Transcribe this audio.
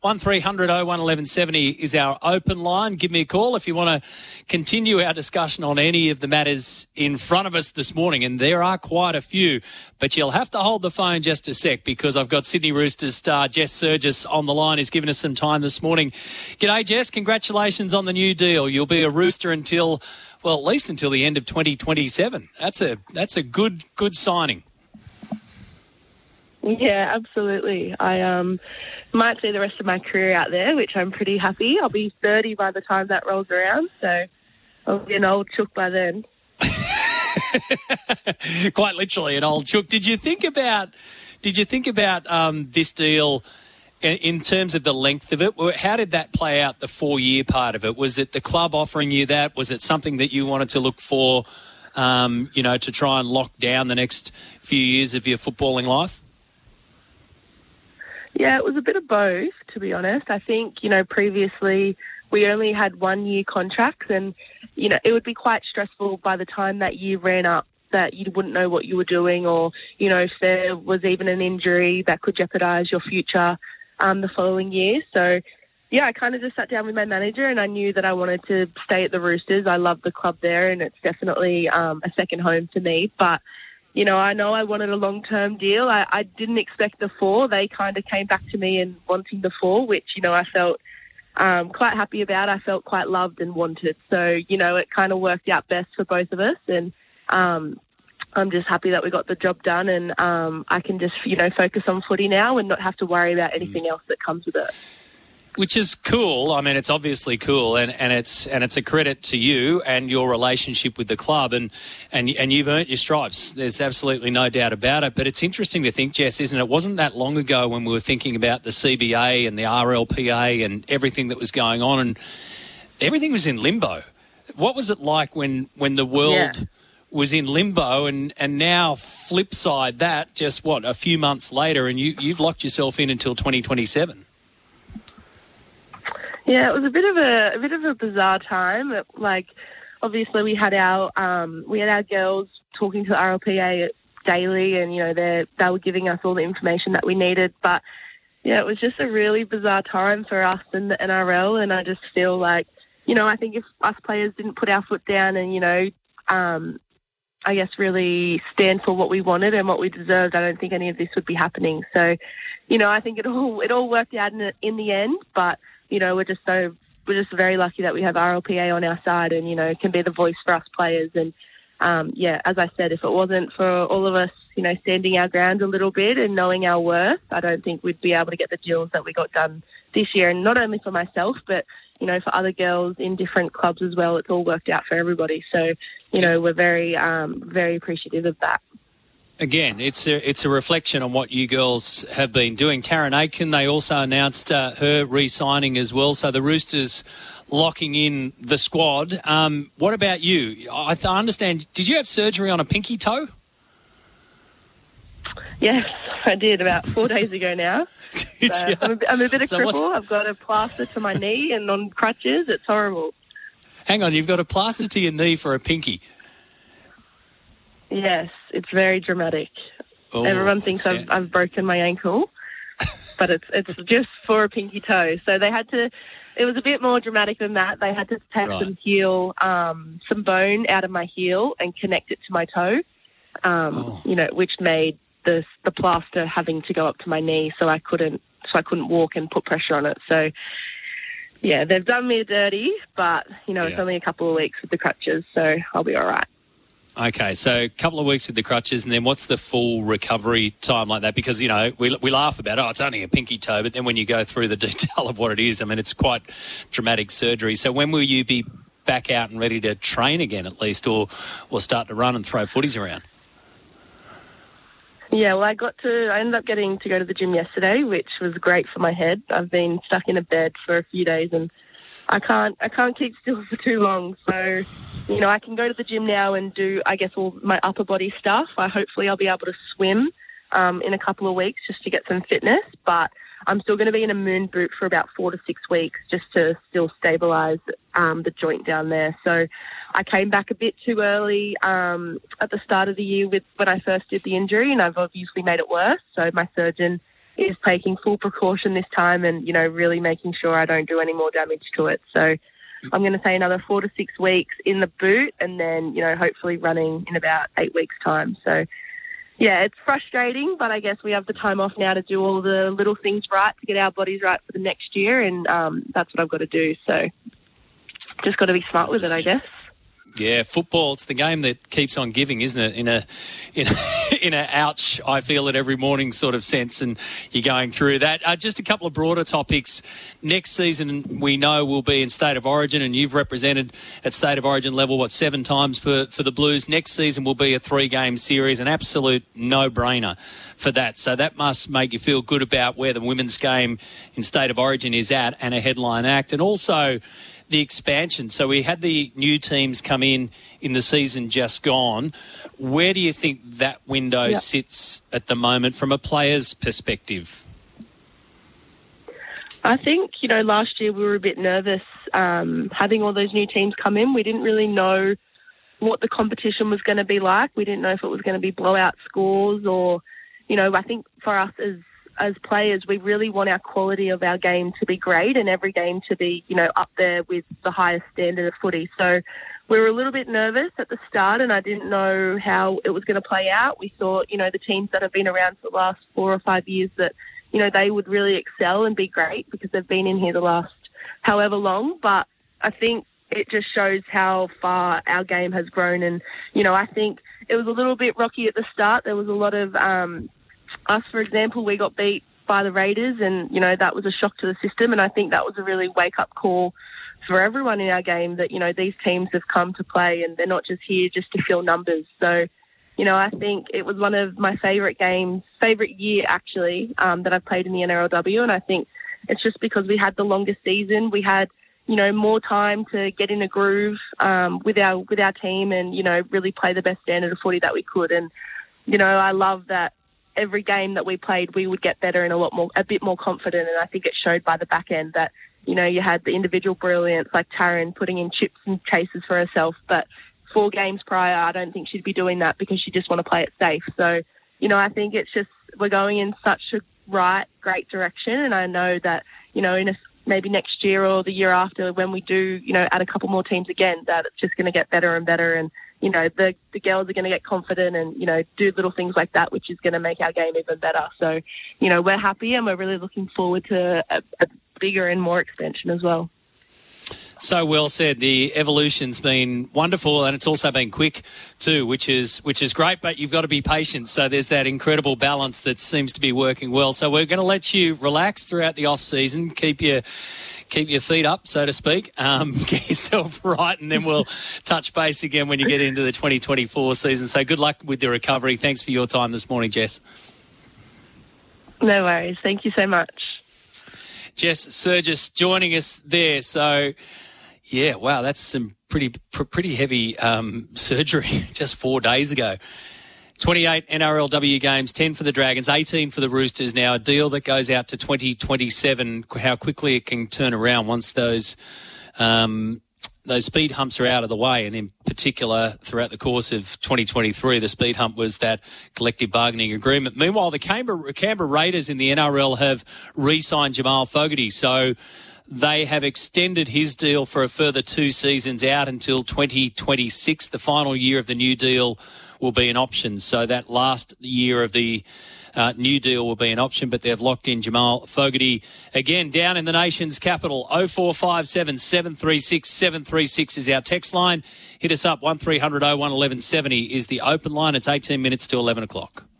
1300 01 1170 is our open line. Give me a call if you want to continue our discussion on any of the matters in front of us this morning. And there are quite a few, but you'll have to hold the phone just a sec because I've got Sydney Roosters star Jess Sergis on the line. He's given us some time this morning. G'day, Jess. Congratulations on the new deal. You'll be a Rooster until, well, at least until the end of 2027. That's a, that's a good, good signing. Yeah, absolutely. I um might see the rest of my career out there, which I'm pretty happy. I'll be 30 by the time that rolls around, so I'll be an old chook by then. Quite literally, an old chook. Did you think about? Did you think about um, this deal? In terms of the length of it, how did that play out? The four-year part of it was it the club offering you that? Was it something that you wanted to look for? Um, you know, to try and lock down the next few years of your footballing life. Yeah, it was a bit of both, to be honest. I think, you know, previously we only had one year contracts and, you know, it would be quite stressful by the time that year ran up that you wouldn't know what you were doing or, you know, if there was even an injury that could jeopardize your future um, the following year. So, yeah, I kind of just sat down with my manager and I knew that I wanted to stay at the Roosters. I love the club there and it's definitely um, a second home to me. But you know, I know I wanted a long term deal. I, I didn't expect the four. They kind of came back to me and wanting the four, which, you know, I felt um, quite happy about. I felt quite loved and wanted. So, you know, it kind of worked out best for both of us. And um, I'm just happy that we got the job done and um, I can just, you know, focus on footy now and not have to worry about anything else that comes with it which is cool. I mean, it's obviously cool, and, and it's and it's a credit to you and your relationship with the club, and and and you've earned your stripes. There's absolutely no doubt about it. But it's interesting to think, Jess, isn't it? it wasn't that long ago when we were thinking about the CBA and the RLPA and everything that was going on, and everything was in limbo. What was it like when when the world? Yeah. Was in limbo, and, and now flip side that just what a few months later, and you you've locked yourself in until 2027. Yeah, it was a bit of a, a bit of a bizarre time. Like, obviously, we had our um, we had our girls talking to the RLPA daily, and you know they they were giving us all the information that we needed. But yeah, it was just a really bizarre time for us in the NRL, and I just feel like you know I think if us players didn't put our foot down and you know um, I guess really stand for what we wanted and what we deserved, I don't think any of this would be happening. So, you know, I think it all it all worked out in the, in the end, but you know, we're just so we're just very lucky that we have RLPA on our side and you know can be the voice for us players. And um, yeah, as I said, if it wasn't for all of us, you know, standing our ground a little bit and knowing our worth, I don't think we'd be able to get the deals that we got done this year. And not only for myself, but you know, for other girls in different clubs as well. It's all worked out for everybody. So, you know, we're very, um, very appreciative of that again, it's a, it's a reflection on what you girls have been doing. Tarryn Aiken, they also announced uh, her re signing as well. So the Roosters locking in the squad. Um, what about you? I, th- I understand, did you have surgery on a pinky toe? Yes, I did about four days ago now. So I'm, a, I'm, a bit of so cripple. I've got a plaster to my knee and on crutches. It's horrible. Hang on, you've got a plaster to your knee for a pinky. Yes, it's very dramatic. Oh, Everyone thinks I've, I've broken my ankle, but it's it's just for a pinky toe. So they had to. It was a bit more dramatic than that. They had to tap right. some heel, um, some bone out of my heel and connect it to my toe. Um, oh. You know, which made the the plaster having to go up to my knee, so I couldn't so I couldn't walk and put pressure on it. So yeah, they've done me a dirty, but you know, it's only a couple of weeks with the crutches, so I'll be all right. Okay, so a couple of weeks with the crutches, and then what's the full recovery time like that? Because you know we, we laugh about oh it's only a pinky toe, but then when you go through the detail of what it is, I mean it's quite dramatic surgery. So when will you be back out and ready to train again at least, or or start to run and throw footies around? Yeah, well, I got to, I ended up getting to go to the gym yesterday, which was great for my head. I've been stuck in a bed for a few days and I can't, I can't keep still for too long. So, you know, I can go to the gym now and do, I guess, all my upper body stuff. I hopefully I'll be able to swim um, in a couple of weeks just to get some fitness, but I'm still going to be in a moon boot for about four to six weeks just to still stabilize um, the joint down there. So I came back a bit too early um, at the start of the year with when I first did the injury, and I've obviously made it worse. So my surgeon is taking full precaution this time, and you know really making sure I don't do any more damage to it. So I'm going to say another four to six weeks in the boot, and then you know hopefully running in about eight weeks' time. So yeah, it's frustrating, but I guess we have the time off now to do all the little things right to get our bodies right for the next year, and um, that's what I've got to do. So just got to be smart with it, I guess. Yeah, football. It's the game that keeps on giving, isn't it? In a, in a, in a ouch, I feel it every morning sort of sense, and you're going through that. Uh, just a couple of broader topics. Next season, we know will be in state of origin, and you've represented at state of origin level what seven times for for the Blues. Next season will be a three game series, an absolute no brainer for that. So that must make you feel good about where the women's game in state of origin is at, and a headline act, and also the expansion. So we had the new teams come in in the season just gone. Where do you think that window Yeah. sits at the moment from a player's perspective? I think, you know, last year we were a bit nervous um, having all those new teams come in. We didn't really know what the competition was going to be like. We didn't know if it was going to be blowout scores or, you know, I think for us as as players, we really want our quality of our game to be great and every game to be, you know, up there with the highest standard of footy. So we were a little bit nervous at the start and I didn't know how it was going to play out. We thought, you know, the teams that have been around for the last four or five years that, you know, they would really excel and be great because they've been in here the last however long. But I think it just shows how far our game has grown. And, you know, I think it was a little bit rocky at the start. There was a lot of, um, us, for example, we got beat by the Raiders, and you know that was a shock to the system. And I think that was a really wake up call for everyone in our game that you know these teams have come to play, and they're not just here just to fill numbers. So, you know, I think it was one of my favourite games, favourite year actually um, that I've played in the NRLW, and I think it's just because we had the longest season, we had you know more time to get in a groove um, with our with our team, and you know really play the best standard of footy that we could. And you know, I love that every game that we played, we would get better and a lot more, a bit more confident. And I think it showed by the back end that, you know, you had the individual brilliance like Tarryn putting in chips and chases for herself. But four games prior, I don't think she'd be doing that because she just want to play it safe. So, you know, I think it's just, we're going in such a right, great direction. And I know that, you know, in a, maybe next year or the year after when we do, you know, add a couple more teams again, that it's just going to get better and better. And, you know, the, the girls are going to get confident and, you know, do little things like that, which is going to make our game even better. So, you know, we're happy and we're really looking forward to a, a bigger and more expansion as well. So well said. The evolution's been wonderful, and it's also been quick too, which is which is great. But you've got to be patient. So there's that incredible balance that seems to be working well. So we're going to let you relax throughout the off season, keep your keep your feet up, so to speak, um, get yourself right, and then we'll touch base again when you get into the 2024 season. So good luck with the recovery. Thanks for your time this morning, Jess. No worries. Thank you so much. Jess Sergis joining us there. So, yeah, wow, that's some pretty pr- pretty heavy um, surgery just four days ago. 28 NRLW games, 10 for the Dragons, 18 for the Roosters now. A deal that goes out to 2027. How quickly it can turn around once those um, those speed humps are out of the way, and in particular throughout the course of 2023, the speed hump was that collective bargaining agreement. Meanwhile, the Canberra, Canberra Raiders in the NRL have re-signed Jamal Fogarty, so they have extended his deal for a further two seasons out until 2026. The final year of the new deal will be an option. So that last year of the uh, new deal will be an option, but they've locked in Jamal Fogarty again down in the nation's capital. 0457 736 736 is our text line. Hit us up 1300 01 1170 is the open line. It's 18 minutes to 11 o'clock.